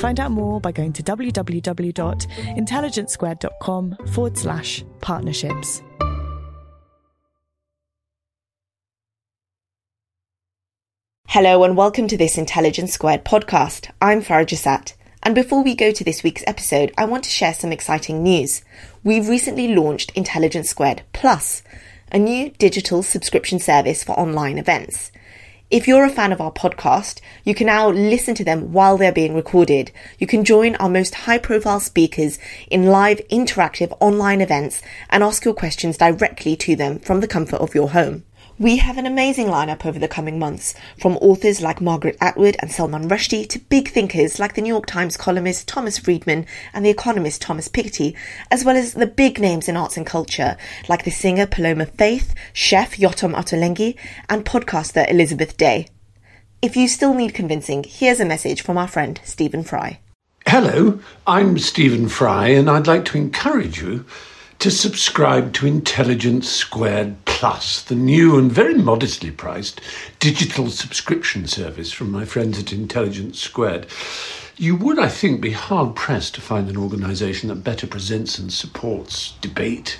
Find out more by going to www.intelligencesquared.com forward slash partnerships. Hello and welcome to this Intelligence Squared podcast. I'm Farah Jasat. And before we go to this week's episode, I want to share some exciting news. We've recently launched Intelligence Squared Plus, a new digital subscription service for online events. If you're a fan of our podcast, you can now listen to them while they're being recorded. You can join our most high profile speakers in live interactive online events and ask your questions directly to them from the comfort of your home. We have an amazing lineup over the coming months, from authors like Margaret Atwood and Salman Rushdie to big thinkers like the New York Times columnist Thomas Friedman and the economist Thomas Piketty, as well as the big names in arts and culture like the singer Paloma Faith, chef Yotam Ottolenghi, and podcaster Elizabeth Day. If you still need convincing, here's a message from our friend Stephen Fry. Hello, I'm Stephen Fry, and I'd like to encourage you to subscribe to Intelligence Squared Plus, the new and very modestly priced digital subscription service from my friends at Intelligence Squared. You would, I think, be hard pressed to find an organisation that better presents and supports debate,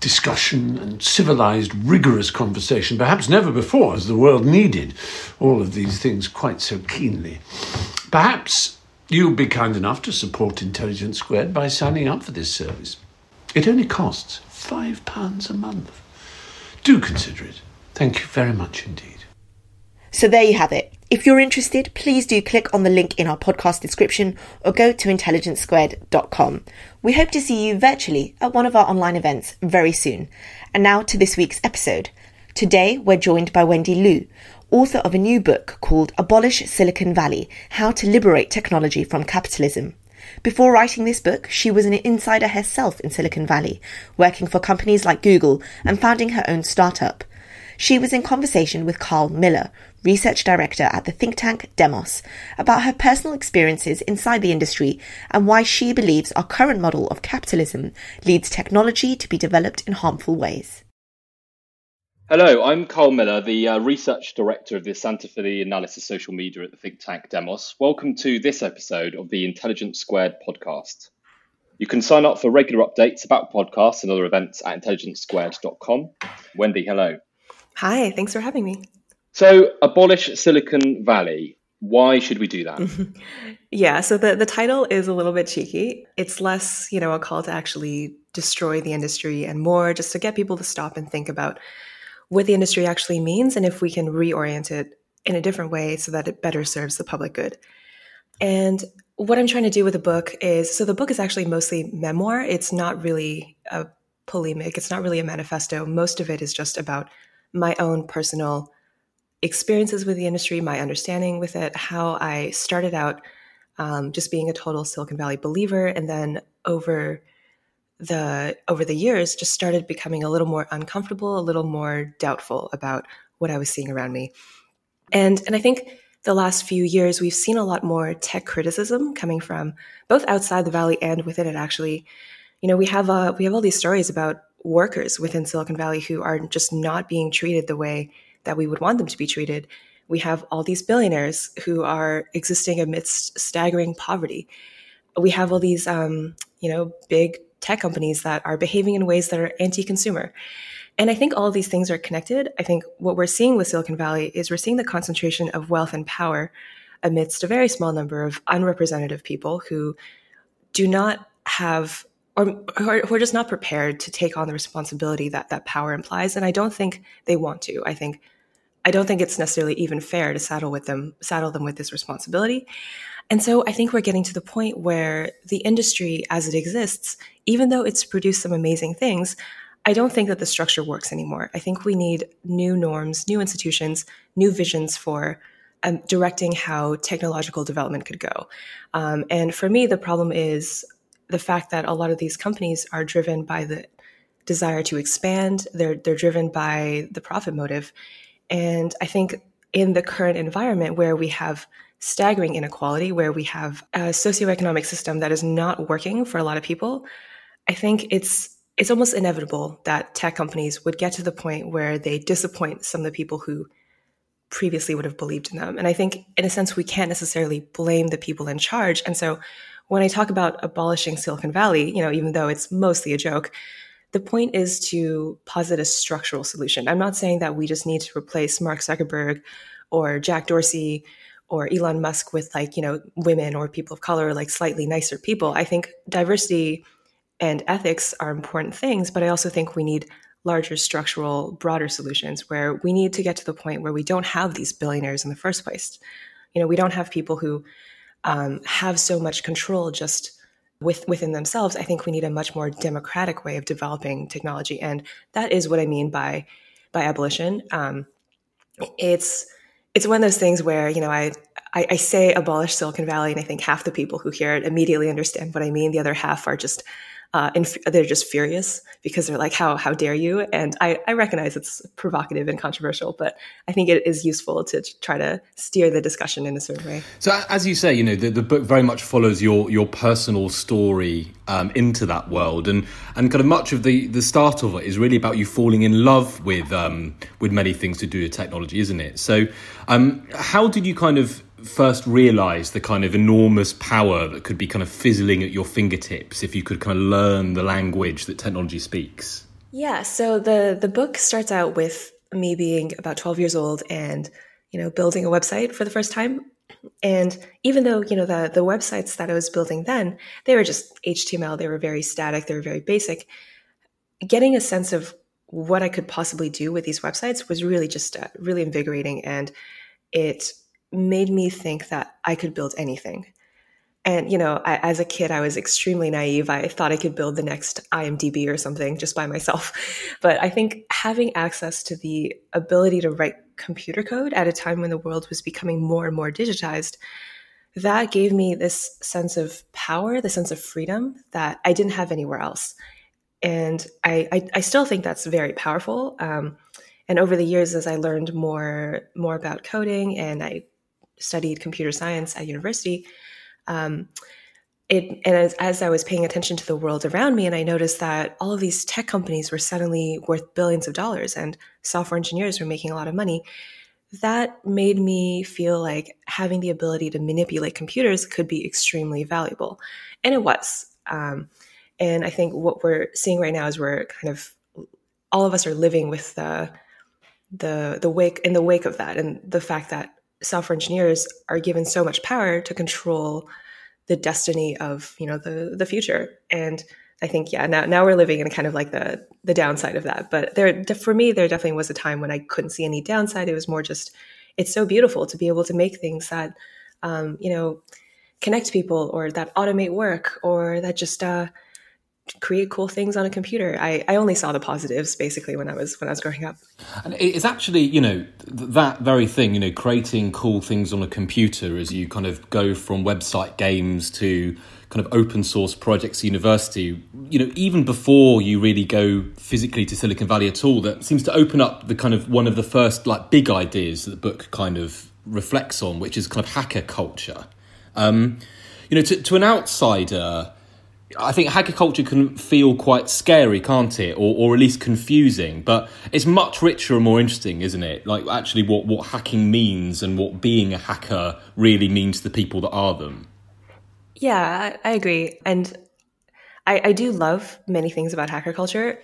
discussion, and civilised, rigorous conversation. Perhaps never before has the world needed all of these things quite so keenly. Perhaps you'll be kind enough to support Intelligence Squared by signing up for this service. It only costs £5 a month. Do consider it. Thank you very much indeed. So there you have it. If you're interested, please do click on the link in our podcast description or go to intelligencesquared.com. We hope to see you virtually at one of our online events very soon. And now to this week's episode. Today, we're joined by Wendy Liu, author of a new book called Abolish Silicon Valley How to Liberate Technology from Capitalism. Before writing this book, she was an insider herself in Silicon Valley, working for companies like Google and founding her own startup. She was in conversation with Carl Miller, research director at the think tank Demos, about her personal experiences inside the industry and why she believes our current model of capitalism leads technology to be developed in harmful ways. Hello, I'm Carl Miller, the uh, research director of the Center for the Analysis of Social Media at the think tank Demos. Welcome to this episode of the Intelligence Squared podcast. You can sign up for regular updates about podcasts and other events at intelligencesquared.com. Wendy, hello. Hi, thanks for having me. So, abolish Silicon Valley. Why should we do that? yeah, so the, the title is a little bit cheeky. It's less, you know, a call to actually destroy the industry and more just to get people to stop and think about what the industry actually means and if we can reorient it in a different way so that it better serves the public good. And what I'm trying to do with the book is so the book is actually mostly memoir. It's not really a polemic, it's not really a manifesto. Most of it is just about my own personal experiences with the industry, my understanding with it, how I started out um, just being a total Silicon Valley believer, and then over the over the years just started becoming a little more uncomfortable, a little more doubtful about what I was seeing around me. And and I think the last few years we've seen a lot more tech criticism coming from both outside the valley and within it actually. You know, we have uh, we have all these stories about workers within Silicon Valley who are just not being treated the way that we would want them to be treated. We have all these billionaires who are existing amidst staggering poverty. We have all these, um, you know, big tech companies that are behaving in ways that are anti consumer. And I think all of these things are connected. I think what we're seeing with Silicon Valley is we're seeing the concentration of wealth and power amidst a very small number of unrepresentative people who do not have or who are just not prepared to take on the responsibility that that power implies and i don't think they want to i think i don't think it's necessarily even fair to saddle with them saddle them with this responsibility. And so i think we're getting to the point where the industry as it exists even though it's produced some amazing things i don't think that the structure works anymore. I think we need new norms new institutions new visions for um, directing how technological development could go. Um, and for me the problem is the fact that a lot of these companies are driven by the desire to expand. They're they're driven by the profit motive, and I think in the current environment where we have staggering inequality, where we have a socioeconomic system that is not working for a lot of people, I think it's it's almost inevitable that tech companies would get to the point where they disappoint some of the people who previously would have believed in them. And I think in a sense we can't necessarily blame the people in charge. And so when I talk about abolishing Silicon Valley, you know, even though it's mostly a joke, the point is to posit a structural solution. I'm not saying that we just need to replace Mark Zuckerberg or Jack Dorsey or Elon Musk with like, you know, women or people of color, like slightly nicer people. I think diversity and ethics are important things, but I also think we need larger structural, broader solutions where we need to get to the point where we don't have these billionaires in the first place. You know, we don't have people who um, have so much control just with, within themselves, I think we need a much more democratic way of developing technology, and that is what I mean by by abolition. Um, it's it's one of those things where you know I, I, I say abolish Silicon Valley, and I think half the people who hear it immediately understand what I mean. The other half are just uh, and they're just furious because they're like, "How how dare you?" And I, I recognize it's provocative and controversial, but I think it is useful to try to steer the discussion in a certain way. So, as you say, you know, the, the book very much follows your your personal story um, into that world, and and kind of much of the the start of it is really about you falling in love with um, with many things to do with technology, isn't it? So, um, how did you kind of first realize the kind of enormous power that could be kind of fizzling at your fingertips if you could kind of learn the language that technology speaks? Yeah, so the the book starts out with me being about 12 years old and you know building a website for the first time and even though you know the the websites that I was building then they were just HTML they were very static they were very basic getting a sense of what I could possibly do with these websites was really just uh, really invigorating and it made me think that I could build anything. And, you know, I, as a kid, I was extremely naive. I thought I could build the next IMDb or something just by myself. But I think having access to the ability to write computer code at a time when the world was becoming more and more digitized, that gave me this sense of power, the sense of freedom that I didn't have anywhere else. And I, I, I still think that's very powerful. Um, and over the years, as I learned more more about coding and I studied computer science at university, um, it, and as, as, I was paying attention to the world around me, and I noticed that all of these tech companies were suddenly worth billions of dollars, and software engineers were making a lot of money. That made me feel like having the ability to manipulate computers could be extremely valuable, and it was. Um, and I think what we're seeing right now is we're kind of all of us are living with the the the wake in the wake of that, and the fact that software engineers are given so much power to control the destiny of you know the the future. And i think yeah now now we're living in kind of like the the downside of that. But there for me there definitely was a time when i couldn't see any downside. It was more just it's so beautiful to be able to make things that um, you know connect people or that automate work or that just uh, create cool things on a computer. I, I only saw the positives basically when I was when I was growing up. And it's actually you know that very thing you know creating cool things on a computer as you kind of go from website games to kind of open source projects university you know even before you really go physically to silicon valley at all that seems to open up the kind of one of the first like big ideas that the book kind of reflects on which is kind of hacker culture um, you know to, to an outsider I think hacker culture can feel quite scary, can't it? Or, or at least confusing. But it's much richer and more interesting, isn't it? Like actually what, what hacking means and what being a hacker really means to the people that are them. Yeah, I agree. And I, I do love many things about hacker culture.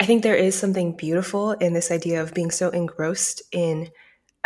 I think there is something beautiful in this idea of being so engrossed in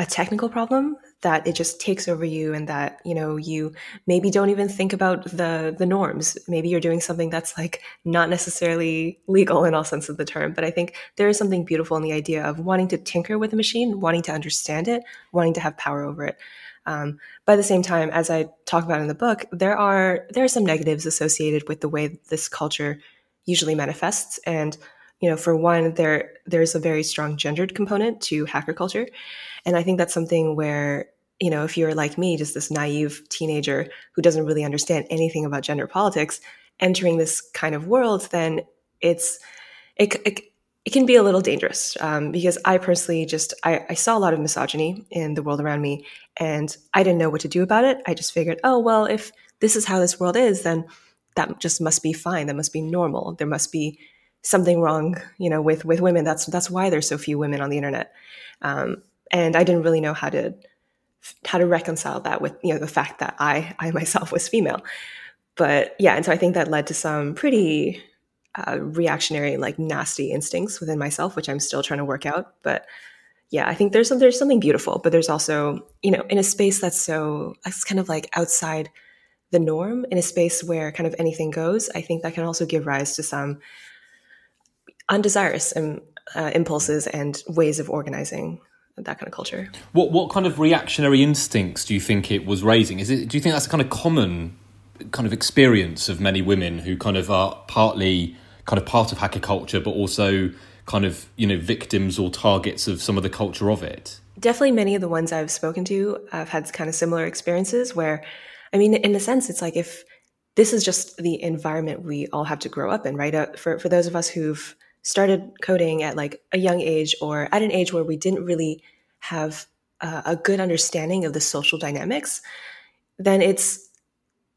a technical problem that it just takes over you and that you know you maybe don't even think about the the norms. Maybe you're doing something that's like not necessarily legal in all sense of the term but i think there is something beautiful in the idea of wanting to tinker with a machine wanting to understand it wanting to have power over it. Um, at the same time as i talk about in the book there are there are some negatives associated with the way this culture usually manifests and you know for one there there's a very strong gendered component to hacker culture and i think that's something where you know, if you're like me, just this naive teenager who doesn't really understand anything about gender politics, entering this kind of world, then it's it, it, it can be a little dangerous um, because I personally just I, I, saw a lot of misogyny in the world around me, and I didn't know what to do about it. I just figured, oh well, if this is how this world is, then that just must be fine. That must be normal. There must be something wrong, you know, with with women. That's that's why there's so few women on the internet, um, and I didn't really know how to how to reconcile that with you know the fact that I I myself was female. But yeah, and so I think that led to some pretty uh, reactionary, like nasty instincts within myself, which I'm still trying to work out. But yeah, I think there's there's something beautiful, but there's also you know in a space that's so that's kind of like outside the norm, in a space where kind of anything goes. I think that can also give rise to some undesirous um, uh, impulses and ways of organizing that kind of culture. What what kind of reactionary instincts do you think it was raising? Is it do you think that's a kind of common kind of experience of many women who kind of are partly kind of part of hacker culture, but also kind of you know victims or targets of some of the culture of it? Definitely, many of the ones I've spoken to have had kind of similar experiences. Where, I mean, in a sense, it's like if this is just the environment we all have to grow up in, right? Uh, for for those of us who've started coding at like a young age or at an age where we didn't really have uh, a good understanding of the social dynamics, then it's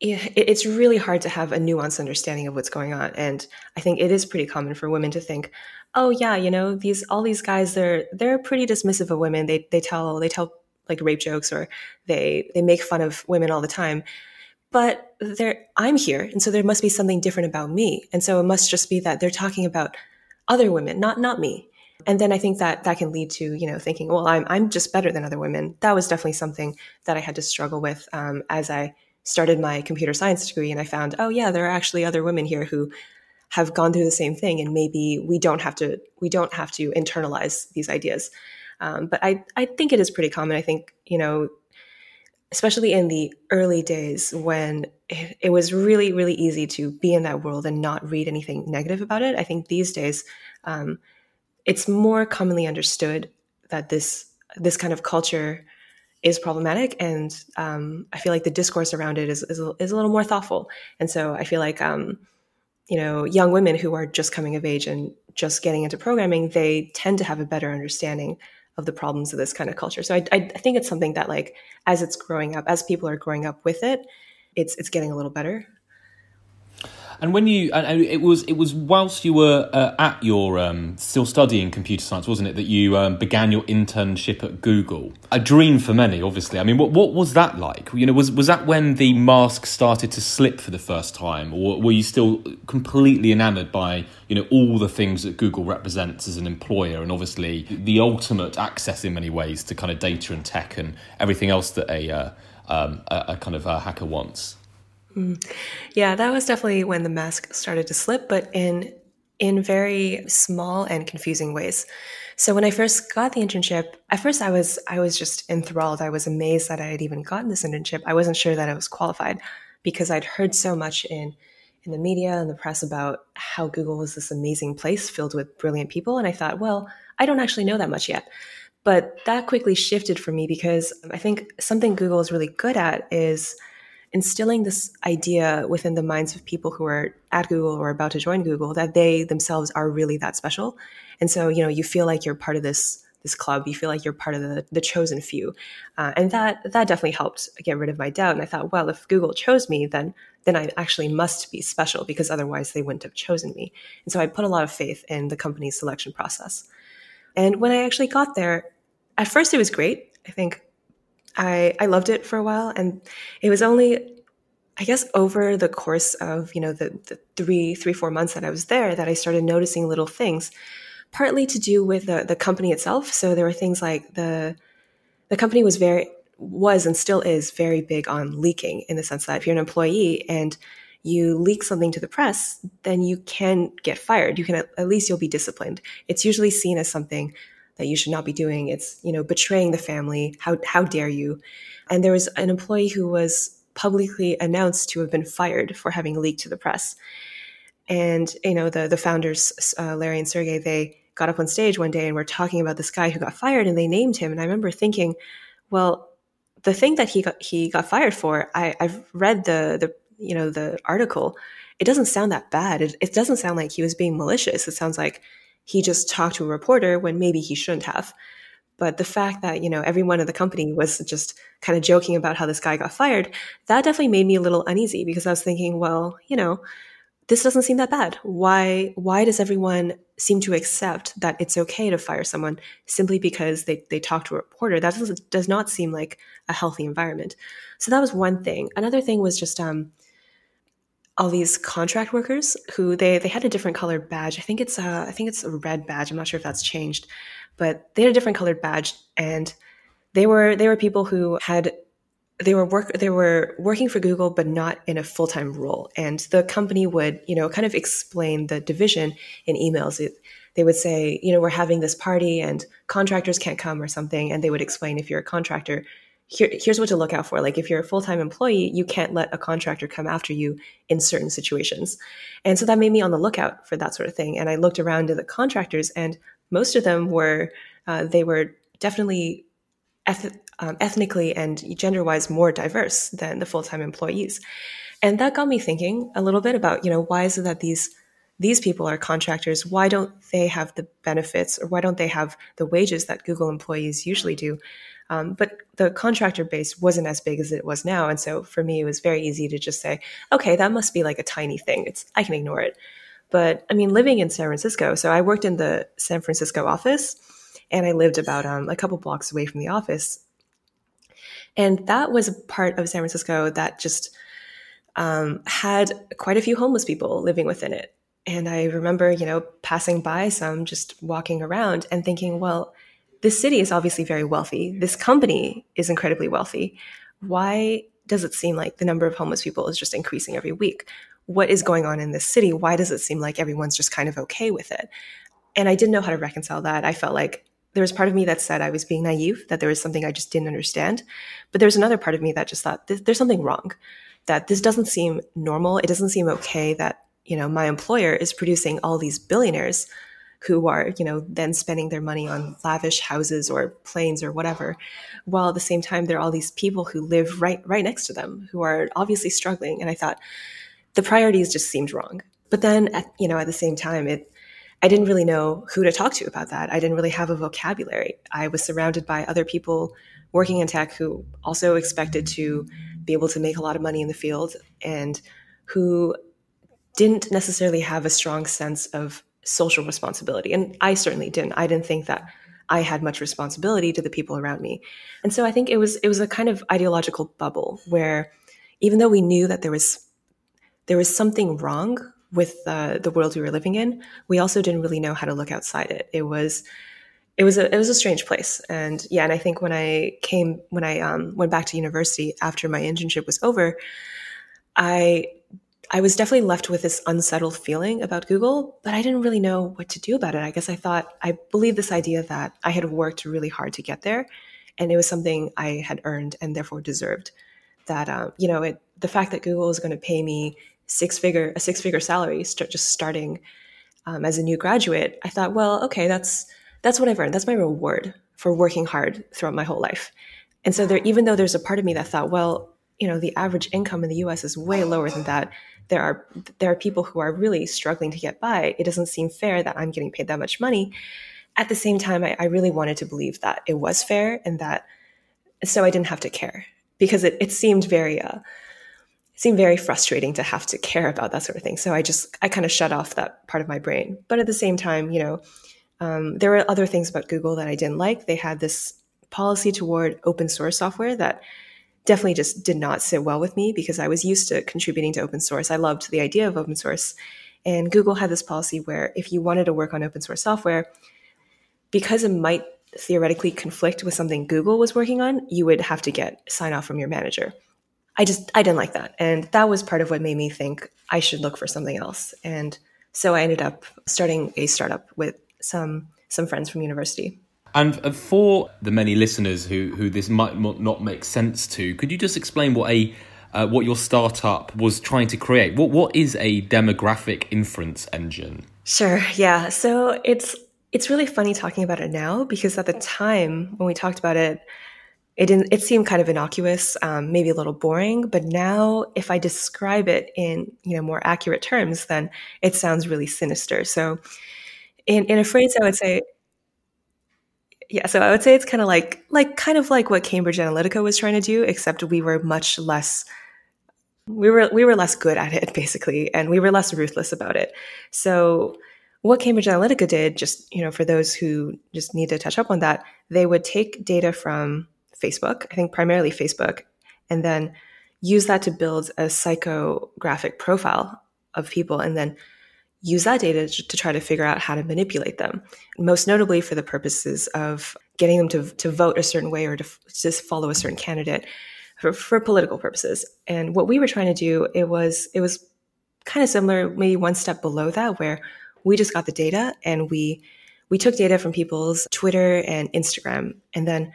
it's really hard to have a nuanced understanding of what's going on. And I think it is pretty common for women to think, oh yeah, you know, these all these guys they're they're pretty dismissive of women. They they tell they tell like rape jokes or they they make fun of women all the time. But they're I'm here, and so there must be something different about me. And so it must just be that they're talking about other women, not not me. And then I think that that can lead to you know thinking, well, I'm I'm just better than other women. That was definitely something that I had to struggle with um, as I started my computer science degree, and I found, oh yeah, there are actually other women here who have gone through the same thing, and maybe we don't have to we don't have to internalize these ideas. Um, but I I think it is pretty common. I think you know especially in the early days when it, was really, really easy to be in that world and not read anything negative about it. I think these days, um, it's more commonly understood that this this kind of culture is problematic, and um, I feel like the discourse around it is, is, is a little more thoughtful. And so I feel like um, you know young women who are just coming of age and just getting into programming, they tend to have a better understanding of the problems of this kind of culture. So I, I, think it's something that like as it's growing up, as people are growing up with it, it's it's getting a little better. And when you, and it was it was whilst you were uh, at your um, still studying computer science, wasn't it, that you um, began your internship at Google? A dream for many, obviously. I mean, what what was that like? You know, was was that when the mask started to slip for the first time, or were you still completely enamored by you know all the things that Google represents as an employer, and obviously the ultimate access in many ways to kind of data and tech and everything else that a uh, um, a, a, kind of a hacker wants? Mm. Yeah, that was definitely when the mask started to slip, but in in very small and confusing ways. So when I first got the internship, at first I was I was just enthralled. I was amazed that I had even gotten this internship. I wasn't sure that I was qualified because I'd heard so much in in the media and the press about how Google was this amazing place filled with brilliant people and I thought, well, I don't actually know that much yet. But that quickly shifted for me because I think something Google is really good at is instilling this idea within the minds of people who are at Google or about to join Google that they themselves are really that special. And so, you know, you feel like you're part of this this club. You feel like you're part of the the chosen few, uh, and that that definitely helped get rid of my doubt. And I thought, well, if Google chose me, then then I actually must be special because otherwise they wouldn't have chosen me. And so I put a lot of faith in the company's selection process. And when I actually got there, at first it was great. I think I, I loved it for a while. And it was only, I guess, over the course of, you know, the, the three, three, four months that I was there that I started noticing little things, partly to do with the, the company itself. So there were things like the, the company was very, was and still is very big on leaking in the sense that if you're an employee and you leak something to the press, then you can get fired. You can at least you'll be disciplined. It's usually seen as something that you should not be doing. It's, you know, betraying the family. How how dare you? And there was an employee who was publicly announced to have been fired for having leaked to the press. And you know, the the founders, uh, Larry and Sergey, they got up on stage one day and were talking about this guy who got fired, and they named him. And I remember thinking, well, the thing that he got he got fired for, I, I've read the the you know the article it doesn't sound that bad it, it doesn't sound like he was being malicious it sounds like he just talked to a reporter when maybe he shouldn't have. But the fact that you know everyone in the company was just kind of joking about how this guy got fired that definitely made me a little uneasy because i was thinking well you know this doesn't seem that bad. Why why does everyone seem to accept that it's okay to fire someone simply because they, they talk to a reporter? That does, does not seem like a healthy environment. So that was one thing. Another thing was just um, all these contract workers who they they had a different colored badge. I think it's a, I think it's a red badge. I'm not sure if that's changed, but they had a different colored badge, and they were they were people who had they were work they were working for Google but not in a full time role. And the company would you know kind of explain the division in emails. It, they would say you know we're having this party and contractors can't come or something, and they would explain if you're a contractor here, here's what to look out for. Like if you're a full time employee, you can't let a contractor come after you in certain situations. And so that made me on the lookout for that sort of thing. And I looked around to the contractors, and most of them were uh, they were definitely eth- um, ethnically and gender wise more diverse than the full time employees. And that got me thinking a little bit about you know why is it that these these people are contractors why don't they have the benefits or why don't they have the wages that google employees usually do um, but the contractor base wasn't as big as it was now. And so for me, it was very easy to just say, okay, that must be like a tiny thing. It's, I can ignore it. But I mean, living in San Francisco, so I worked in the San Francisco office and I lived about um, a couple blocks away from the office. And that was a part of San Francisco that just um, had quite a few homeless people living within it. And I remember, you know, passing by some, just walking around and thinking, well, this city is obviously very wealthy. This company is incredibly wealthy. Why does it seem like the number of homeless people is just increasing every week? What is going on in this city? Why does it seem like everyone's just kind of okay with it? And I didn't know how to reconcile that. I felt like there was part of me that said I was being naive, that there was something I just didn't understand. But there's another part of me that just thought there's something wrong, that this doesn't seem normal. It doesn't seem okay that, you know, my employer is producing all these billionaires who are, you know, then spending their money on lavish houses or planes or whatever, while at the same time there are all these people who live right right next to them who are obviously struggling. And I thought the priorities just seemed wrong. But then, at, you know, at the same time, it I didn't really know who to talk to about that. I didn't really have a vocabulary. I was surrounded by other people working in tech who also expected to be able to make a lot of money in the field and who didn't necessarily have a strong sense of social responsibility. And I certainly didn't. I didn't think that I had much responsibility to the people around me. And so I think it was it was a kind of ideological bubble where even though we knew that there was there was something wrong with uh, the world we were living in, we also didn't really know how to look outside it. It was it was a it was a strange place. And yeah, and I think when I came when I um, went back to university after my internship was over, I I was definitely left with this unsettled feeling about Google, but I didn't really know what to do about it. I guess I thought, I believe this idea that I had worked really hard to get there and it was something I had earned and therefore deserved. That, um, you know, it, the fact that Google is going to pay me six figure, a six figure salary, just starting um, as a new graduate, I thought, well, okay, that's, that's what I've earned. That's my reward for working hard throughout my whole life. And so there, even though there's a part of me that thought, well, you know, the average income in the US is way lower than that there are there are people who are really struggling to get by. It doesn't seem fair that I'm getting paid that much money. At the same time, I, I really wanted to believe that it was fair and that so I didn't have to care because it, it seemed very uh, it seemed very frustrating to have to care about that sort of thing. So I just I kind of shut off that part of my brain. But at the same time, you know, um, there were other things about Google that I didn't like. They had this policy toward open source software that definitely just did not sit well with me because I was used to contributing to open source. I loved the idea of open source. And Google had this policy where if you wanted to work on open source software, because it might theoretically conflict with something Google was working on, you would have to get sign off from your manager. I just I didn't like that, and that was part of what made me think I should look for something else. And so I ended up starting a startup with some some friends from university. And uh, for the many listeners who who this might not make sense to, could you just explain what a uh, what your startup was trying to create? What what is a demographic inference engine? Sure. Yeah. So it's it's really funny talking about it now because at the time when we talked about it, it didn't it seemed kind of innocuous um, maybe a little boring but now if i describe it in you know more accurate terms then it sounds really sinister so in, in a phrase i would say yeah so i would say it's kind of like like kind of like what cambridge analytica was trying to do except we were much less we were we were less good at it basically and we were less ruthless about it. So what cambridge analytica did just you know for those who just need to touch up on that they would take data from Facebook, I think primarily Facebook, and then use that to build a psychographic profile of people and then use that data to try to figure out how to manipulate them, most notably for the purposes of getting them to, to vote a certain way or to just follow a certain candidate for, for political purposes. And what we were trying to do, it was it was kind of similar, maybe one step below that, where we just got the data and we we took data from people's Twitter and Instagram, and then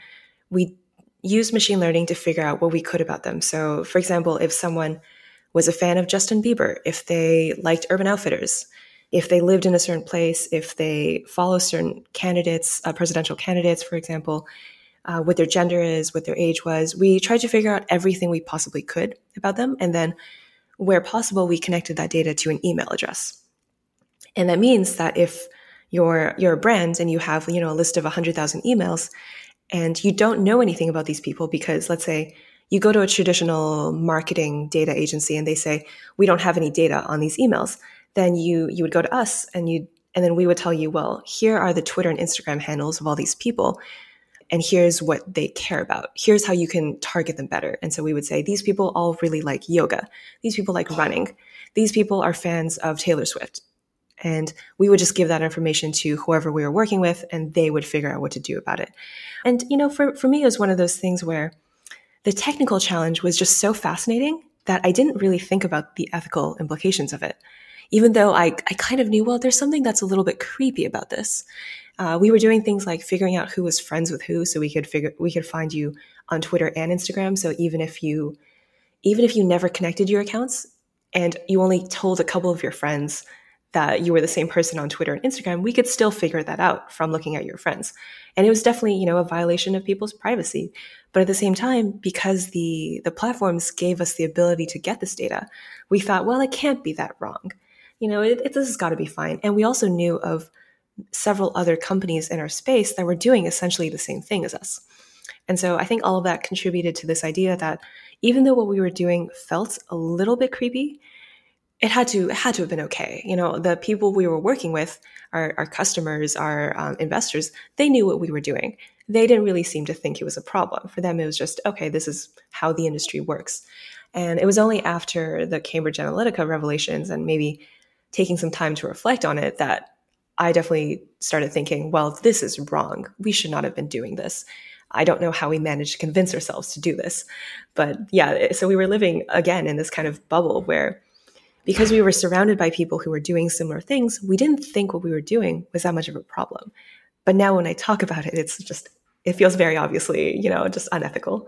we used machine learning to figure out what we could about them. So, for example, if someone was a fan of Justin Bieber, if they liked Urban Outfitters, if they lived in a certain place, if they follow certain candidates, uh, presidential candidates, for example, uh, what their gender is, what their age was, we tried to figure out everything we possibly could about them. And then, where possible, we connected that data to an email address. And that means that if you're, you're a brand and you have you know a list of 100,000 emails, and you don't know anything about these people because let's say you go to a traditional marketing data agency and they say we don't have any data on these emails then you you would go to us and you and then we would tell you well here are the twitter and instagram handles of all these people and here's what they care about. Here's how you can target them better. And so we would say these people all really like yoga. These people like running. These people are fans of taylor swift. And we would just give that information to whoever we were working with, and they would figure out what to do about it. And, you know, for, for me, it was one of those things where the technical challenge was just so fascinating that I didn't really think about the ethical implications of it. Even though I, I kind of knew, well, there's something that's a little bit creepy about this. Uh, we were doing things like figuring out who was friends with who, so we could figure we could find you on Twitter and Instagram. So even if you even if you never connected your accounts and you only told a couple of your friends that you were the same person on Twitter and Instagram, we could still figure that out from looking at your friends. And it was definitely, you know, a violation of people's privacy. But at the same time, because the the platforms gave us the ability to get this data, we thought, well, it can't be that wrong. You know, it, it, this has got to be fine. And we also knew of several other companies in our space that were doing essentially the same thing as us. And so I think all of that contributed to this idea that even though what we were doing felt a little bit creepy, it had to it had to have been okay. You know, the people we were working with, our, our customers, our um, investors, they knew what we were doing. They didn't really seem to think it was a problem. For them, it was just okay. This is how the industry works. And it was only after the Cambridge Analytica revelations and maybe taking some time to reflect on it that I definitely started thinking, well, this is wrong. We should not have been doing this. I don't know how we managed to convince ourselves to do this. But yeah, so we were living again in this kind of bubble where because we were surrounded by people who were doing similar things, we didn't think what we were doing was that much of a problem. But now when I talk about it, it's just, it feels very obviously, you know, just unethical.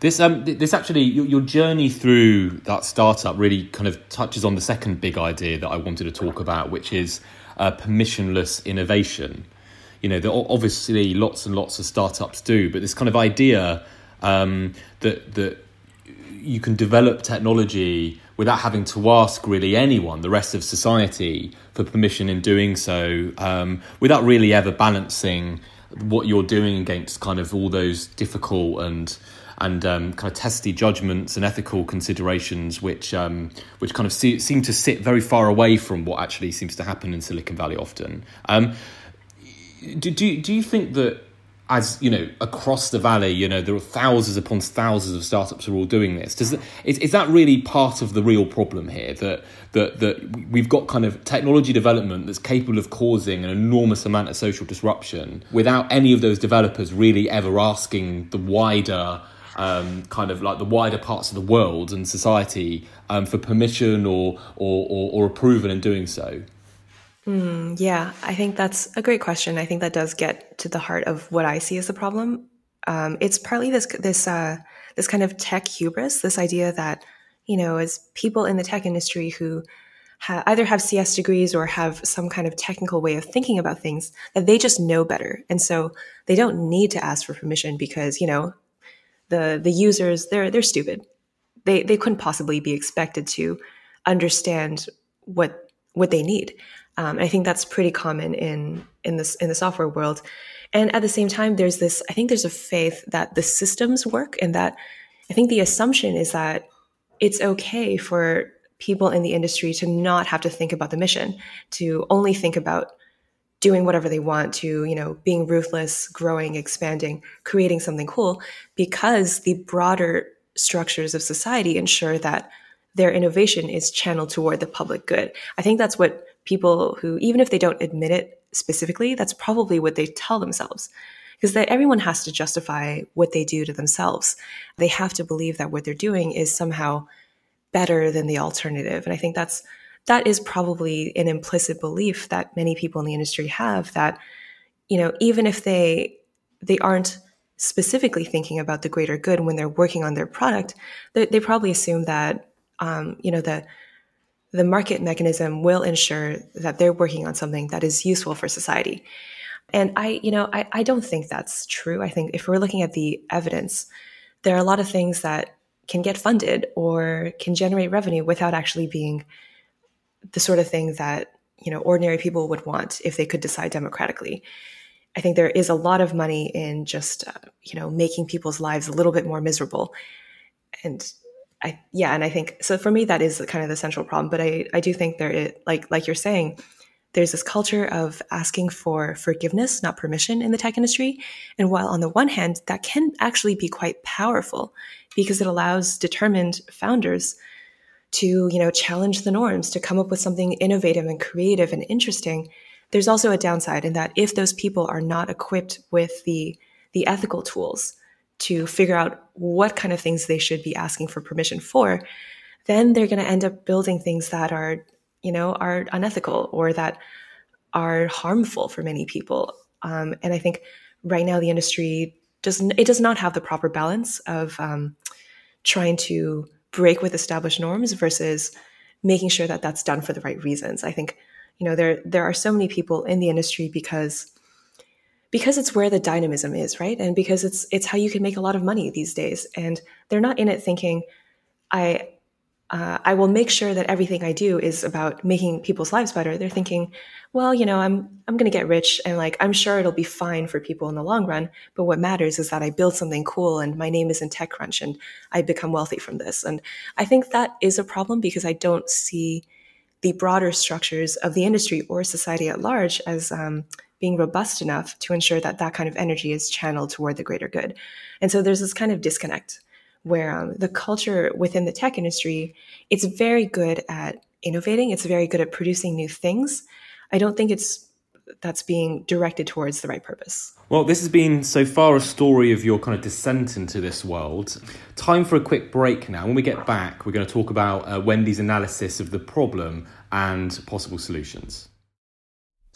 This um this actually your, your, journey through that startup really kind of touches on the second big idea that I wanted to talk about, which is uh, permissionless innovation. You know, there obviously lots and lots of startups do, but this kind of idea um, that that you can develop technology without having to ask really anyone, the rest of society, for permission in doing so, um, without really ever balancing what you're doing against kind of all those difficult and and um, kind of testy judgments and ethical considerations, which um, which kind of see, seem to sit very far away from what actually seems to happen in Silicon Valley often. Um, do, do do you think that as you know across the valley you know there are thousands upon thousands of startups who are all doing this. Does it, is, is that really part of the real problem here? That that that we've got kind of technology development that's capable of causing an enormous amount of social disruption without any of those developers really ever asking the wider um, kind of like the wider parts of the world and society um, for permission or, or, or, or approval in doing so Mm, yeah, I think that's a great question. I think that does get to the heart of what I see as the problem. Um, it's partly this this uh, this kind of tech hubris, this idea that you know, as people in the tech industry who ha- either have CS degrees or have some kind of technical way of thinking about things, that they just know better, and so they don't need to ask for permission because you know, the the users they're they're stupid. They they couldn't possibly be expected to understand what what they need. Um, I think that's pretty common in in this in the software world. And at the same time, there's this. I think there's a faith that the systems work, and that I think the assumption is that it's okay for people in the industry to not have to think about the mission, to only think about doing whatever they want, to you know being ruthless, growing, expanding, creating something cool, because the broader structures of society ensure that their innovation is channeled toward the public good. I think that's what people who, even if they don't admit it specifically, that's probably what they tell themselves. Because that everyone has to justify what they do to themselves. They have to believe that what they're doing is somehow better than the alternative. And I think that's that is probably an implicit belief that many people in the industry have that, you know, even if they they aren't specifically thinking about the greater good when they're working on their product, they, they probably assume that, um, you know, the the market mechanism will ensure that they're working on something that is useful for society. And I, you know, I, I don't think that's true. I think if we're looking at the evidence, there are a lot of things that can get funded or can generate revenue without actually being the sort of thing that, you know, ordinary people would want if they could decide democratically. I think there is a lot of money in just, uh, you know, making people's lives a little bit more miserable. And I yeah, and I think so for me that is kind of the central problem. But I I do think there is like like you're saying, there's this culture of asking for forgiveness, not permission in the tech industry. And while on the one hand, that can actually be quite powerful because it allows determined founders to, you know, challenge the norms, to come up with something innovative and creative and interesting. There's also a downside in that if those people are not equipped with the the ethical tools to figure out what kind of things they should be asking for permission for, then they're going to end up building things that are, you know, are unethical or that are harmful for many people. Um, and I think right now the industry doesn't—it does not have the proper balance of um, trying to break with established norms versus making sure that that's done for the right reasons. I think you know there there are so many people in the industry because because it's where the dynamism is, right? And because it's it's how you can make a lot of money these days. And they're not in it thinking, I uh, I will make sure that everything I do is about making people's lives better. They're thinking, well, you know, I'm I'm going to get rich, and like I'm sure it'll be fine for people in the long run. But what matters is that I build something cool, and my name is in TechCrunch, and I become wealthy from this. And I think that is a problem because I don't see the broader structures of the industry or society at large as um, being robust enough to ensure that that kind of energy is channeled toward the greater good. And so there's this kind of disconnect where um, the culture within the tech industry, it's very good at innovating. It's very good at producing new things. I don't think it's that's being directed towards the right purpose. Well, this has been so far a story of your kind of descent into this world. Time for a quick break now. When we get back, we're going to talk about uh, Wendy's analysis of the problem and possible solutions.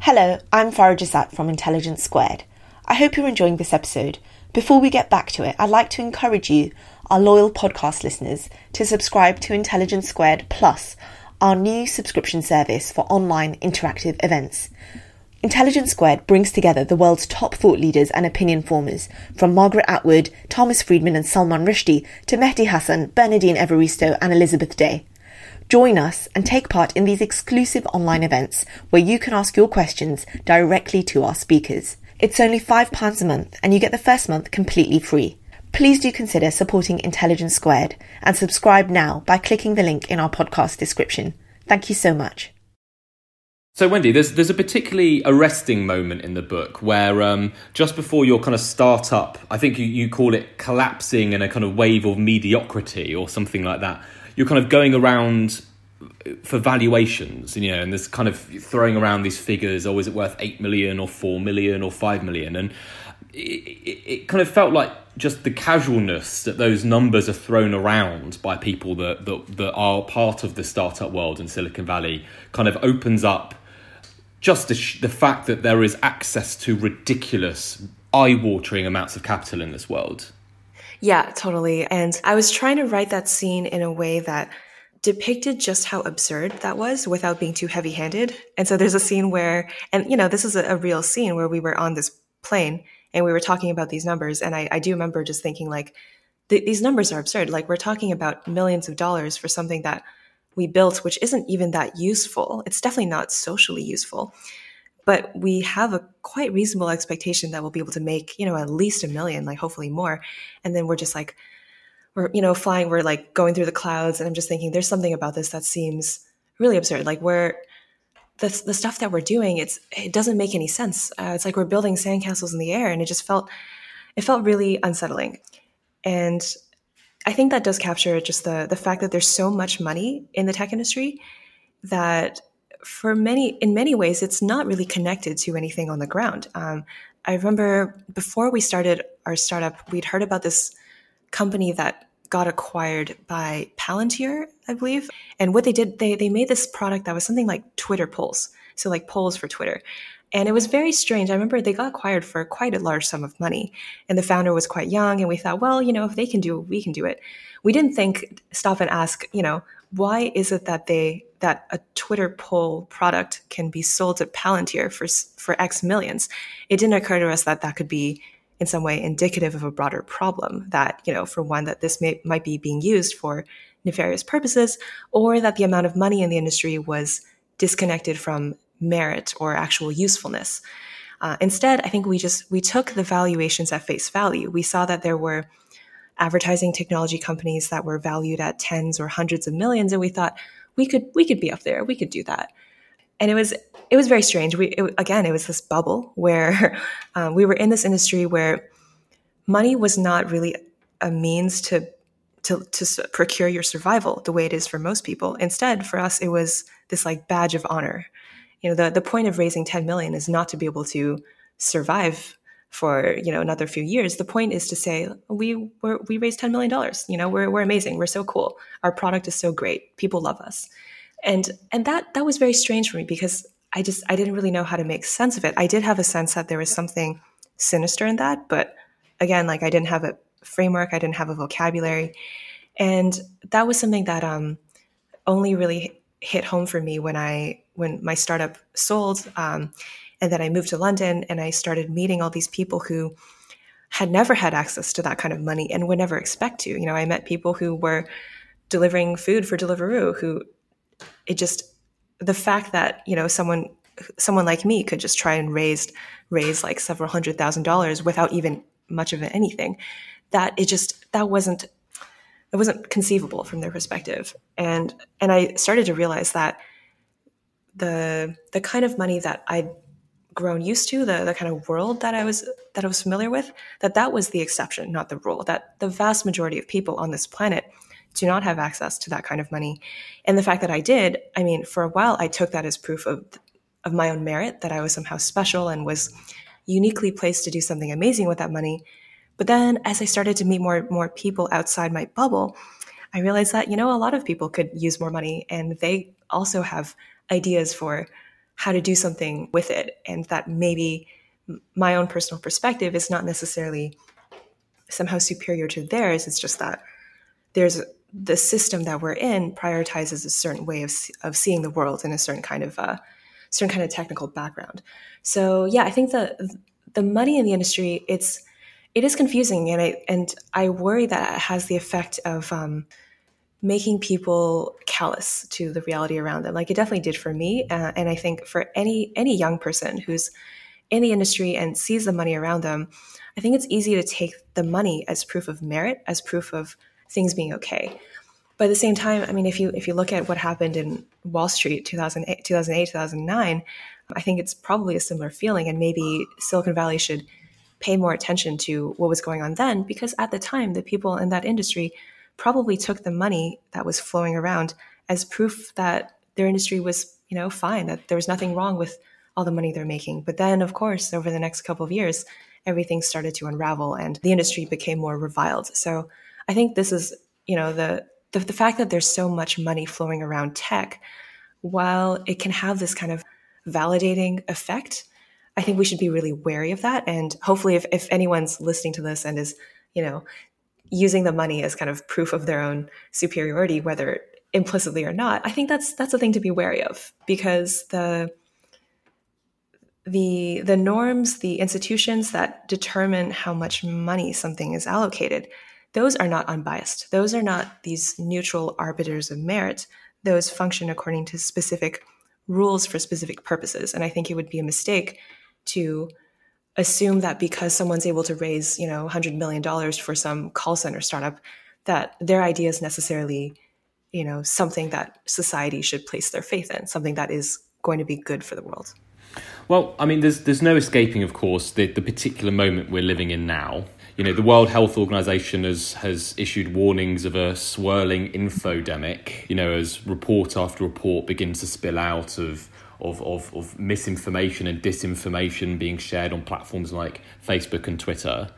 Hello, I'm Farah Jasat from Intelligence Squared. I hope you're enjoying this episode. Before we get back to it, I'd like to encourage you, our loyal podcast listeners, to subscribe to Intelligence Squared Plus, our new subscription service for online interactive events. Intelligence Squared brings together the world's top thought leaders and opinion formers, from Margaret Atwood, Thomas Friedman, and Salman Rushdie to Mehdi Hasan, Bernardine Evaristo, and Elizabeth Day. Join us and take part in these exclusive online events where you can ask your questions directly to our speakers. It's only £5 a month and you get the first month completely free. Please do consider supporting Intelligence Squared and subscribe now by clicking the link in our podcast description. Thank you so much. So, Wendy, there's there's a particularly arresting moment in the book where um, just before your kind of startup, I think you, you call it collapsing in a kind of wave of mediocrity or something like that you're kind of going around for valuations, you know, and there's kind of throwing around these figures. Oh, is it worth eight million or four million or five million? And it, it, it, kind of felt like just the casualness that those numbers are thrown around by people that, that that are part of the startup world in Silicon Valley kind of opens up just the, the fact that there is access to ridiculous, eye-watering amounts of capital in this world. Yeah, totally. And I was trying to write that scene in a way that depicted just how absurd that was without being too heavy handed. And so there's a scene where, and you know, this is a, a, real scene where we were on this plane and we were talking about these numbers. And I, I do remember just thinking, like, th- these numbers are absurd. Like, we're talking about millions of dollars for something that we built, which isn't even that useful. It's definitely not socially useful but we have a quite reasonable expectation that we'll be able to make, you know, at least a million, like hopefully more. And then we're just like, we're, you know, flying, we're like going through the clouds. And I'm just thinking there's something about this that seems really absurd. Like we're, the, the stuff that we're doing, it's, it doesn't make any sense. Uh, it's like we're building sandcastles in the air and it just felt, it felt really unsettling. And I think that does capture just the, the fact that there's so much money in the tech industry that for many in many ways it's not really connected to anything on the ground um, i remember before we started our startup we'd heard about this company that got acquired by palantir i believe and what they did they, they made this product that was something like twitter polls so like polls for twitter and it was very strange. I remember they got acquired for quite a large sum of money, and the founder was quite young. And we thought, well, you know, if they can do it, we can do it. We didn't think, stop and ask, you know, why is it that they that a Twitter poll product can be sold to Palantir for for X millions? It didn't occur to us that that could be in some way indicative of a broader problem. That you know, for one, that this may, might be being used for nefarious purposes, or that the amount of money in the industry was disconnected from merit or actual usefulness. Uh, instead, I think we just we took the valuations at face value. We saw that there were advertising technology companies that were valued at tens or hundreds of millions and we thought we could we could be up there. We could do that. And it was it was very strange. We it, again it was this bubble where um, we were in this industry where money was not really a means to to, to procure your survival the way it is for most people. Instead for us it was this like badge of honor. You know the, the point of raising 10 million is not to be able to survive for you know another few years the point is to say we we're, we raised 10 million dollars you know we're, we're amazing we're so cool. Our product is so great. People love us. And and that that was very strange for me because i just i didn't really know how to make sense of it. I did have a sense that there was something sinister in that but again like i didn't have a framework i didn't have a vocabulary. And that was something that um only really hit home for me when i when my startup sold. Um, and then I moved to London and I started meeting all these people who had never had access to that kind of money and would never expect to. You know, I met people who were delivering food for Deliveroo who it just the fact that, you know, someone someone like me could just try and raise raise like several hundred thousand dollars without even much of anything that it just that wasn't it wasn't conceivable from their perspective and and i started to realize that the the kind of money that i grown used to, the the kind of world that I was that I was familiar with, that that was the exception, not the rule. That the vast majority of people on this planet do not have access to that kind of money. And the fact that I did, I mean, for a while I took that as proof of of my own merit, that I was somehow special and was uniquely placed to do something amazing with that money. But then as I started to meet more more people outside my bubble, I realized that, you know, a lot of people could use more money and they also have ideas for how to do something with it. And that maybe my own personal perspective is not necessarily somehow superior to theirs. It's just that there's the system that we're in prioritizes a certain way of, of seeing the world in a certain kind of uh, certain kind of technical background. So yeah, I think the the money in the industry it's it is confusing, and I and I worry that it has the effect of um, making people callous to the reality around them. Like it definitely did for me, uh, and I think for any any young person who's in the industry and sees the money around them, I think it's easy to take the money as proof of merit, as proof of things being okay. But at the same time, I mean, if you if you look at what happened in Wall Street 2008, 2008 2009, I think it's probably a similar feeling, and maybe Silicon Valley should pay more attention to what was going on then, because at the time, the people in that industry probably took the money that was flowing around as proof that their industry was, you know, fine, that there was nothing wrong with all the money they're making. But then, of course, over the next couple of years, everything started to unravel and the industry became more reviled. So I think this is, you know, the the, the fact that there's so much money flowing around tech, while it can have this kind of validating effect, I think we should be really wary of that. And hopefully, if, if anyone's listening to this and is, you know, using the money as kind of proof of their own superiority, whether implicitly or not, I think that's that's a thing to be wary of because the the the norms, the institutions that determine how much money something is allocated, those are not unbiased. Those are not these neutral arbiters of merit. Those function according to specific rules for specific purposes. And I think it would be a mistake to assume that because someone's able to raise, you know, $100 million for some call center startup, that their idea is necessarily, you know, something that society should place their faith in, something that is going to be good for the world. Well, I mean, there's there's no escaping, of course, the, the particular moment we're living in now you know, the World Health Organization has, has issued warnings of a swirling infodemic, you know, as report after report begins to spill out of, of, of, of misinformation and disinformation being shared on platforms like Facebook and Twitter.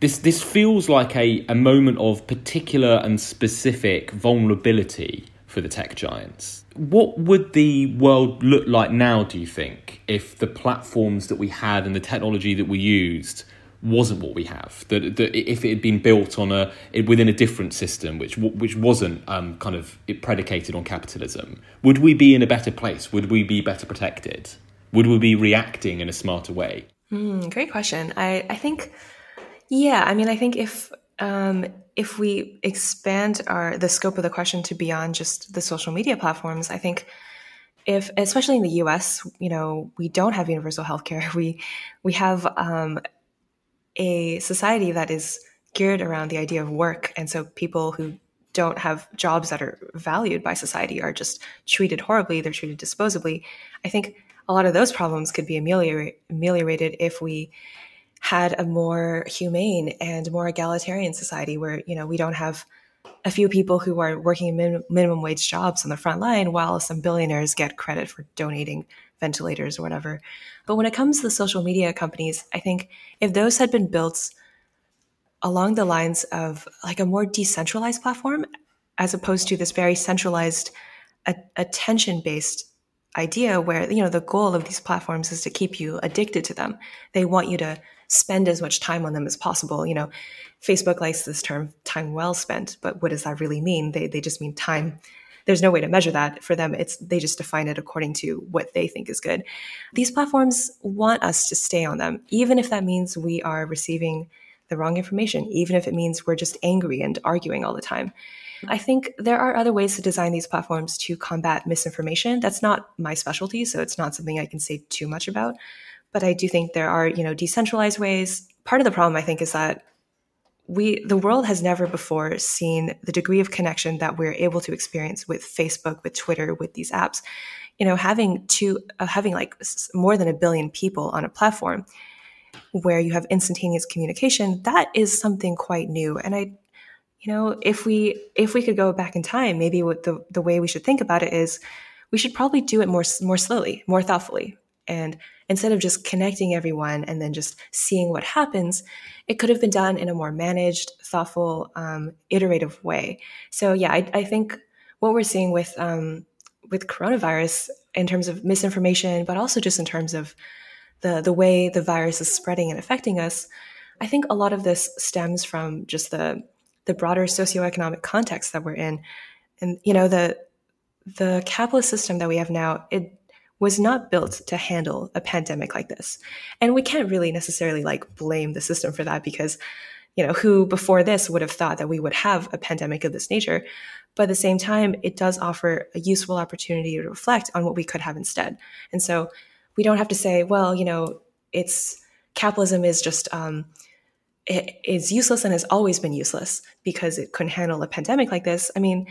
This, this feels like a, a moment of particular and specific vulnerability for the tech giants. What would the world look like now, do you think, if the platforms that we had and the technology that we used wasn't what we have. That, that if it had been built on a within a different system, which which wasn't um, kind of predicated on capitalism, would we be in a better place? Would we be better protected? Would we be reacting in a smarter way? Mm, great question. I I think, yeah. I mean, I think if um, if we expand our the scope of the question to beyond just the social media platforms, I think if especially in the US, you know, we don't have universal healthcare. We we have um, a society that is geared around the idea of work. And so people who don't have jobs that are valued by society are just treated horribly, they're treated disposably. I think a lot of those problems could be ameliorated if we had a more humane and more egalitarian society where, you know, we don't have a few people who are working min- minimum wage jobs on the front line while some billionaires get credit for donating ventilators or whatever. But when it comes to the social media companies, I think if those had been built along the lines of like a more decentralized platform, as opposed to this very centralized, attention based idea where you know the goal of these platforms is to keep you addicted to them. They want you to spend as much time on them as possible. You know facebook likes this term time well spent but what does that really mean? They, they just mean time there's no way to measure that for them it's they just define it according to what they think is good these platforms want us to stay on them even if that means we are receiving the wrong information even if it means we're just angry and arguing all the time I think there are other ways to design these platforms to combat misinformation. That's not my specialty, so it's not something I can say too much about. But I do think there are, you know, decentralized ways. Part of the problem I think is that we the world has never before seen the degree of connection that we're able to experience with Facebook, with Twitter, with these apps. you know, having two, uh, having like more than a billion people on a platform where you have instantaneous communication, that is something quite new. And I, you know, if we if we could go back in time, maybe the the way we should think about it is, we should probably do it more more slowly, more thoughtfully, and instead of just connecting everyone and then just seeing what happens, it could have been done in a more managed, thoughtful, um, iterative way. So yeah, I, I, think what we're seeing with um, with coronavirus in terms of misinformation, but also just in terms of the the way the virus is spreading and affecting us, I think a lot of this stems from just the the broader socioeconomic context that we're in, and you know the the capitalist system that we have now. It was not built to handle a pandemic like this. And we can't really necessarily like blame the system for that because, you know, who before this would have thought that we would have a pandemic of this nature? But at the same time, it does offer a useful opportunity to reflect on what we could have instead. And so we don't have to say, well, you know, it's capitalism is just, um, it is useless and has always been useless because it couldn't handle a pandemic like this. I mean,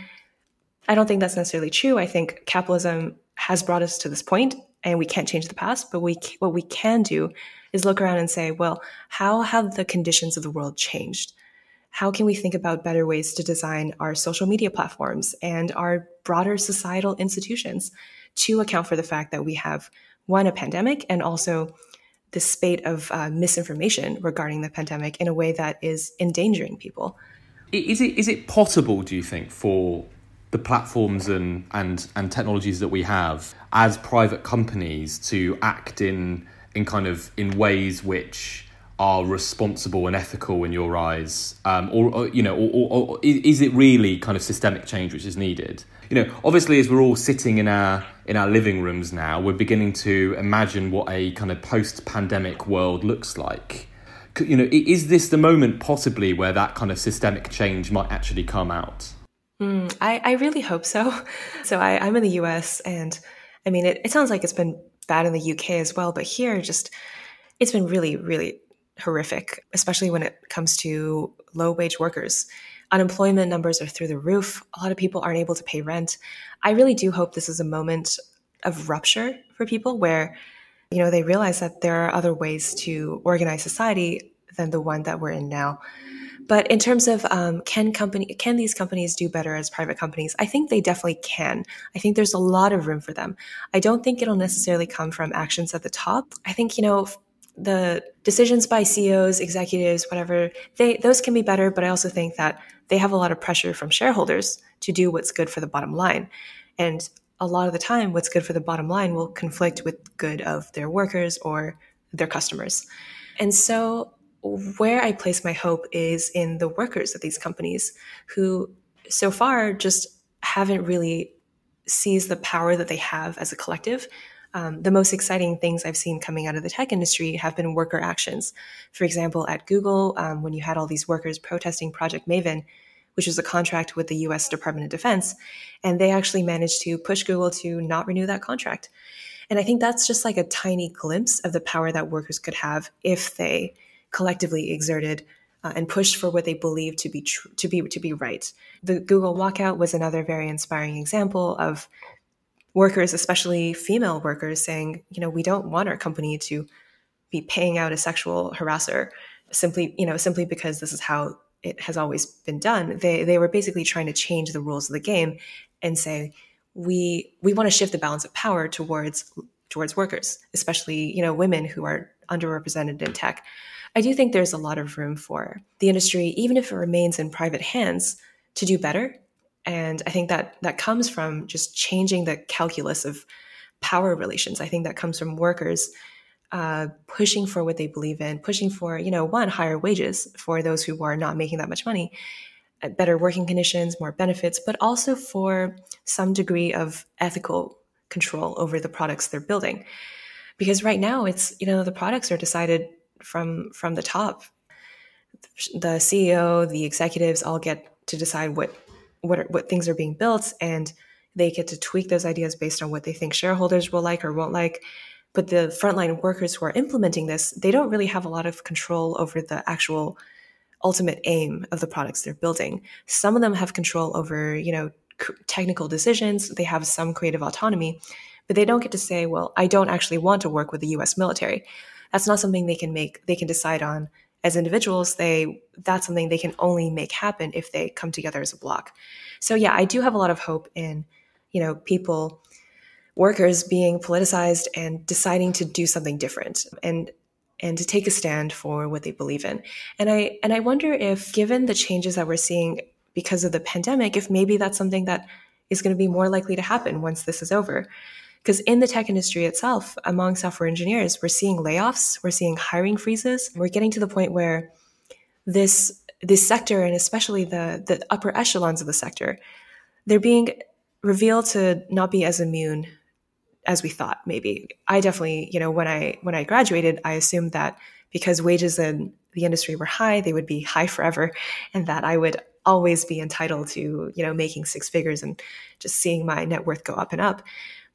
I don't think that's necessarily true. I think capitalism has brought us to this point and we can't change the past, but we what we can do is look around and say, well, how have the conditions of the world changed? How can we think about better ways to design our social media platforms and our broader societal institutions to account for the fact that we have one a pandemic and also the spate of uh, misinformation regarding the pandemic in a way that is endangering people. Is it is it possible, do you think, for the platforms and, and, and technologies that we have as private companies to act in in kind of in ways which are responsible and ethical in your eyes, um, or, or, you know, or, or, or, is it really kind of systemic change which is needed? You know, obviously, as we're all sitting in our in our living rooms now, we're beginning to imagine what a kind of post-pandemic world looks like. You know, is this the moment possibly where that kind of systemic change might actually come out? Mm, I, I really hope so. So I, I'm in the US, and I mean, it, it sounds like it's been bad in the UK as well, but here, just it's been really, really horrific, especially when it comes to low wage workers. Unemployment numbers are through the roof. A lot of people aren't able to pay rent. I really do hope this is a moment of rupture for people where, you know, they realize that there are other ways to organize society than the one that we're in now. But in terms of um, can company can these companies do better as private companies? I think they definitely can. I think there's a lot of room for them. I don't think it'll necessarily come from actions at the top. I think you know the decisions by CEOs, executives, whatever they those can be better. But I also think that they have a lot of pressure from shareholders to do what's good for the bottom line, and a lot of the time, what's good for the bottom line will conflict with good of their workers or their customers. And so where I place my hope is in the workers of these companies who so far just haven't really seized the power that they have as a collective. Um, the most exciting things I've seen coming out of the tech industry have been worker actions. For example, at Google, um, when you had all these workers protesting Project Maven, which was a contract with the US Department of Defense, and they actually managed to push Google to not renew that contract. And I think that's just like a tiny glimpse of the power that workers could have if they collectively exerted uh, and pushed for what they believed to be tr- to be to be right. The Google walkout was another very inspiring example of workers, especially female workers, saying, you know, we don't want our company to be paying out a sexual harasser simply, you know, simply because this is how it has always been done. They they were basically trying to change the rules of the game and say we we want to shift the balance of power towards towards workers, especially you know women who are underrepresented in tech. I do think there's a lot of room for the industry, even if it remains in private hands, to do better. And I think that that comes from just changing the calculus of power relations. I think that comes from workers uh, pushing for what they believe in, pushing for, you know, one, higher wages for those who are not making that much money, uh, better working conditions, more benefits, but also for some degree of ethical control over the products they're building. Because right now it's, you know, the products are decided from from the top. The CEO, the executives all get to decide what what are, what things are being built, and they get to tweak those ideas based on what they think shareholders will like or won't like. But the frontline workers who are implementing this, they don't really have a lot of control over the actual ultimate aim of the products they're building. Some of them have control over, you know, technical decisions. They have some creative autonomy, but they don't get to say, well, I don't actually want to work with the US military. That's not something they can make, they can decide on as individuals. They, that's something they can only make happen if they come together as a block. So yeah, I do have a lot of hope in, you know, people, workers being politicized and deciding to do something different and and to take a stand for what they believe in. And I and I wonder if given the changes that we're seeing because of the pandemic, if maybe that's something that is going to be more likely to happen once this is over. Because in the tech industry itself, among software engineers, we're seeing layoffs, we're seeing hiring freezes. We're getting to the point where this this sector and especially the the upper echelons of the sector, they're being revealed to not be as immune as we thought maybe. I definitely, you know, when I when I graduated, I assumed that because wages in the industry were high, they would be high forever and that I would always be entitled to, you know, making six figures and just seeing my net worth go up and up.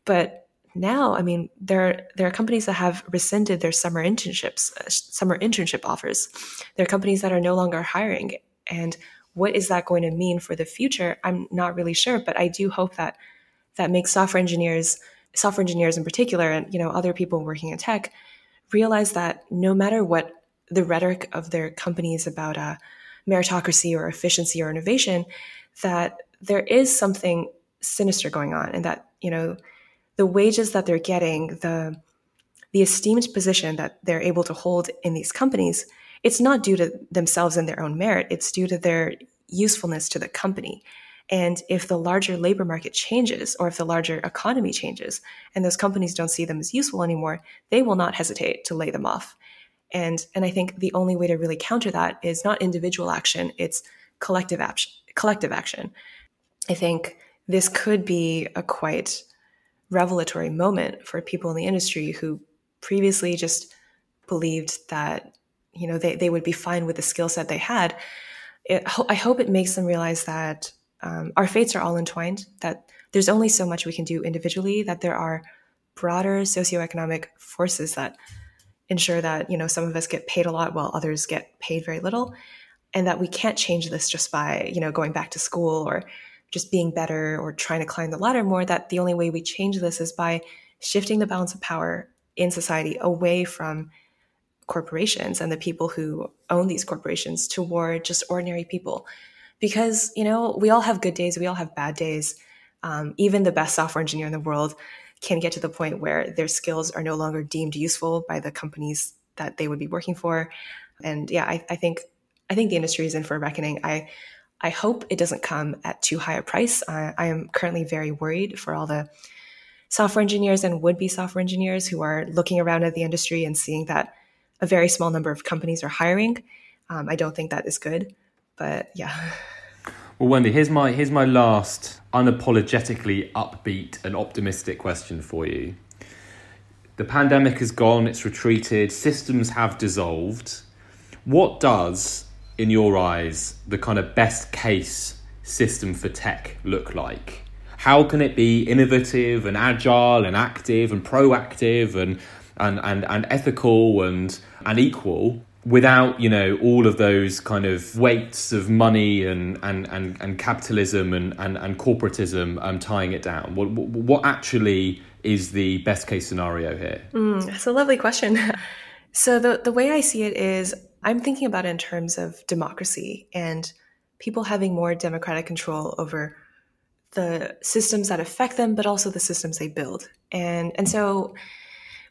But now, I mean, there there are companies that have rescinded their summer internships, uh, summer internship offers. There are companies that are no longer hiring, and what is that going to mean for the future? I'm not really sure, but I do hope that that makes software engineers, software engineers in particular, and you know other people working in tech, realize that no matter what the rhetoric of their companies about uh, meritocracy or efficiency or innovation, that there is something sinister going on, and that you know the wages that they're getting, the the esteemed position that they're able to hold in these companies, it's not due to themselves and their own merit. It's due to their usefulness to the company. And if the larger labor market changes, or if the larger economy changes, and those companies don't see them as useful anymore, they will not hesitate to lay them off. And and I think the only way to really counter that is not individual action, it's collective action. Collective action. I think this could be a quite revelatory moment for people in the industry who previously just believed that you know they, they would be fine with the skill set they had. It, I hope it makes them realize that um, our fates are all entwined. That there's only so much we can do individually. That there are broader socioeconomic forces that ensure that you know some of us get paid a lot while others get paid very little and that we can't change this just by you know going back to school or just being better or trying to climb the ladder more that the only way we change this is by shifting the balance of power in society away from corporations and the people who own these corporations toward just ordinary people because you know we all have good days we all have bad days um, even the best software engineer in the world can get to the point where their skills are no longer deemed useful by the companies that they would be working for. And yeah, I, I think I think the industry is in for a reckoning. I I hope it doesn't come at too high a price. I, I am currently very worried for all the software engineers and would be software engineers who are looking around at the industry and seeing that a very small number of companies are hiring. Um, I don't think that is good, but yeah. Well, Wendy, here's my here's my last unapologetically upbeat and optimistic question for you. The pandemic has gone, it's retreated, systems have dissolved. What does, in your eyes, the kind of best case system for tech look like? How can it be innovative and agile and active and proactive and and, and, and ethical and and equal without you know all of those kind of weights of money and and and, and capitalism and, and and corporatism um, tying it down? What what actually is the best case scenario here? Mm, that's a lovely question. So the the way i see it is i'm thinking about it in terms of democracy and people having more democratic control over the systems that affect them but also the systems they build and and so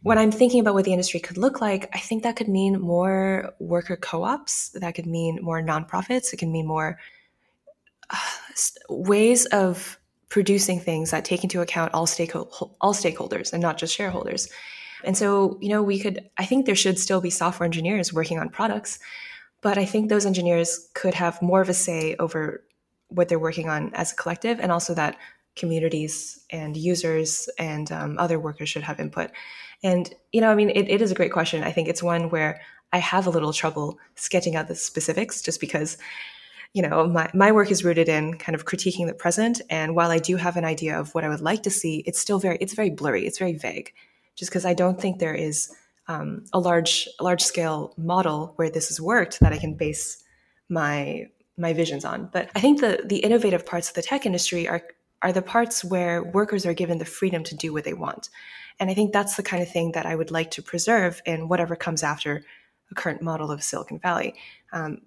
when I'm thinking about what the industry could look like, I think that could mean more worker co ops, that could mean more nonprofits, it can mean more uh, ways of producing things that take into account all, stakeho- all stakeholders and not just shareholders. And so, you know, we could, I think there should still be software engineers working on products, but I think those engineers could have more of a say over what they're working on as a collective and also that communities and users and um, other workers should have input. And, you know, I mean, it, it is a great question. I think it's one where I have a little trouble sketching out the specifics just because, you know, my, my work is rooted in kind of critiquing the present. And while I do have an idea of what I would like to see, it's still very, it's very blurry. It's very vague just because I don't think there is um, a large, large scale model where this has worked that I can base my, my visions on. But I think the, the innovative parts of the tech industry are are the parts where workers are given the freedom to do what they want. And I think that's the kind of thing that I would like to preserve in whatever comes after the current model of Silicon Valley. Um,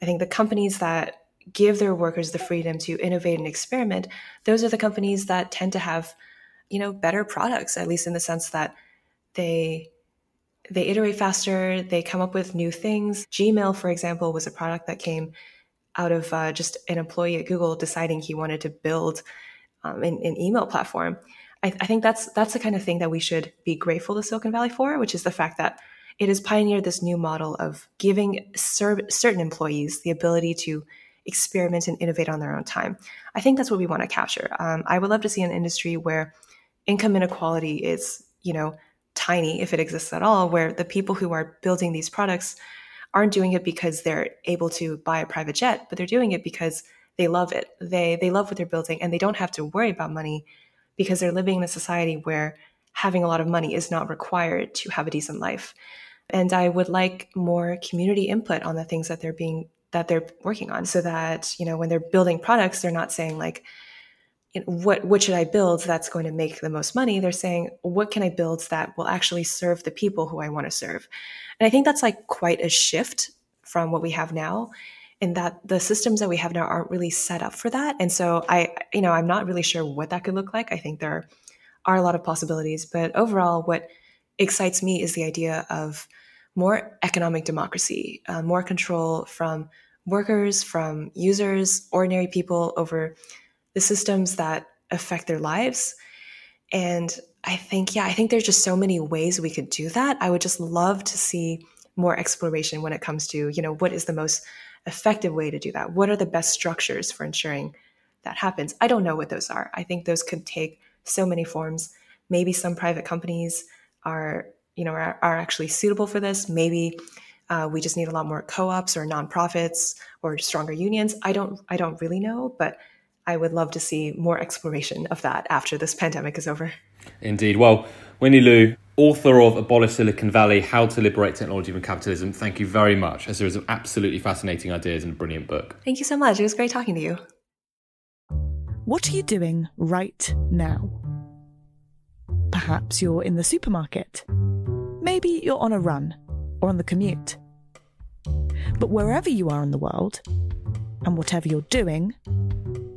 I think the companies that give their workers the freedom to innovate and experiment, those are the companies that tend to have, you know, better products, at least in the sense that they they iterate faster, they come up with new things. Gmail, for example, was a product that came out of uh, just an employee at Google deciding he wanted to build um, an, an, email platform. I, I think that's that's the kind of thing that we should be grateful to Silicon Valley for, which is the fact that it has pioneered this new model of giving cer- certain employees the ability to experiment and innovate on their own time. I think that's what we want to capture. Um, I would love to see an industry where income inequality is, you know, tiny if it exists at all, where the people who are building these products aren't doing it because they're able to buy a private jet, but they're doing it because they love it. They they love what they're building and they don't have to worry about money because they're living in a society where having a lot of money is not required to have a decent life. And I would like more community input on the things that they're being that they're working on so that, you know, when they're building products, they're not saying like, what what should I build that's going to make the most money? They're saying, what can I build that will actually serve the people who I want to serve? And I think that's like quite a shift from what we have now in that the systems that we have now aren't really set up for that. And so I, you know, I'm not really sure what that could look like. I think there are a lot of possibilities, but overall, what excites me is the idea of more economic democracy, uh, more control from workers, from users, ordinary people over the systems that affect their lives. And I think, yeah, I think there's just so many ways we could do that. I would just love to see more exploration when it comes to, you know, what is the most effective way to do that? What are the best structures for ensuring that happens? I don't know what those are. I think those could take so many forms. Maybe some private companies are you know are, are actually suitable for this. Maybe uh, we just need a lot more co-ops or nonprofits or stronger unions. I don't I don't really know, but I would love to see more exploration of that after this pandemic is over. Indeed. Well, Wendy Liu, author of Abolish Silicon Valley How to Liberate Technology from Capitalism, thank you very much, as there are some absolutely fascinating ideas and a brilliant book. Thank you so much. It was great talking to you. What are you doing right now? Perhaps you're in the supermarket Maybe you're on a run or on the commute. But wherever you are in the world, and whatever you're doing,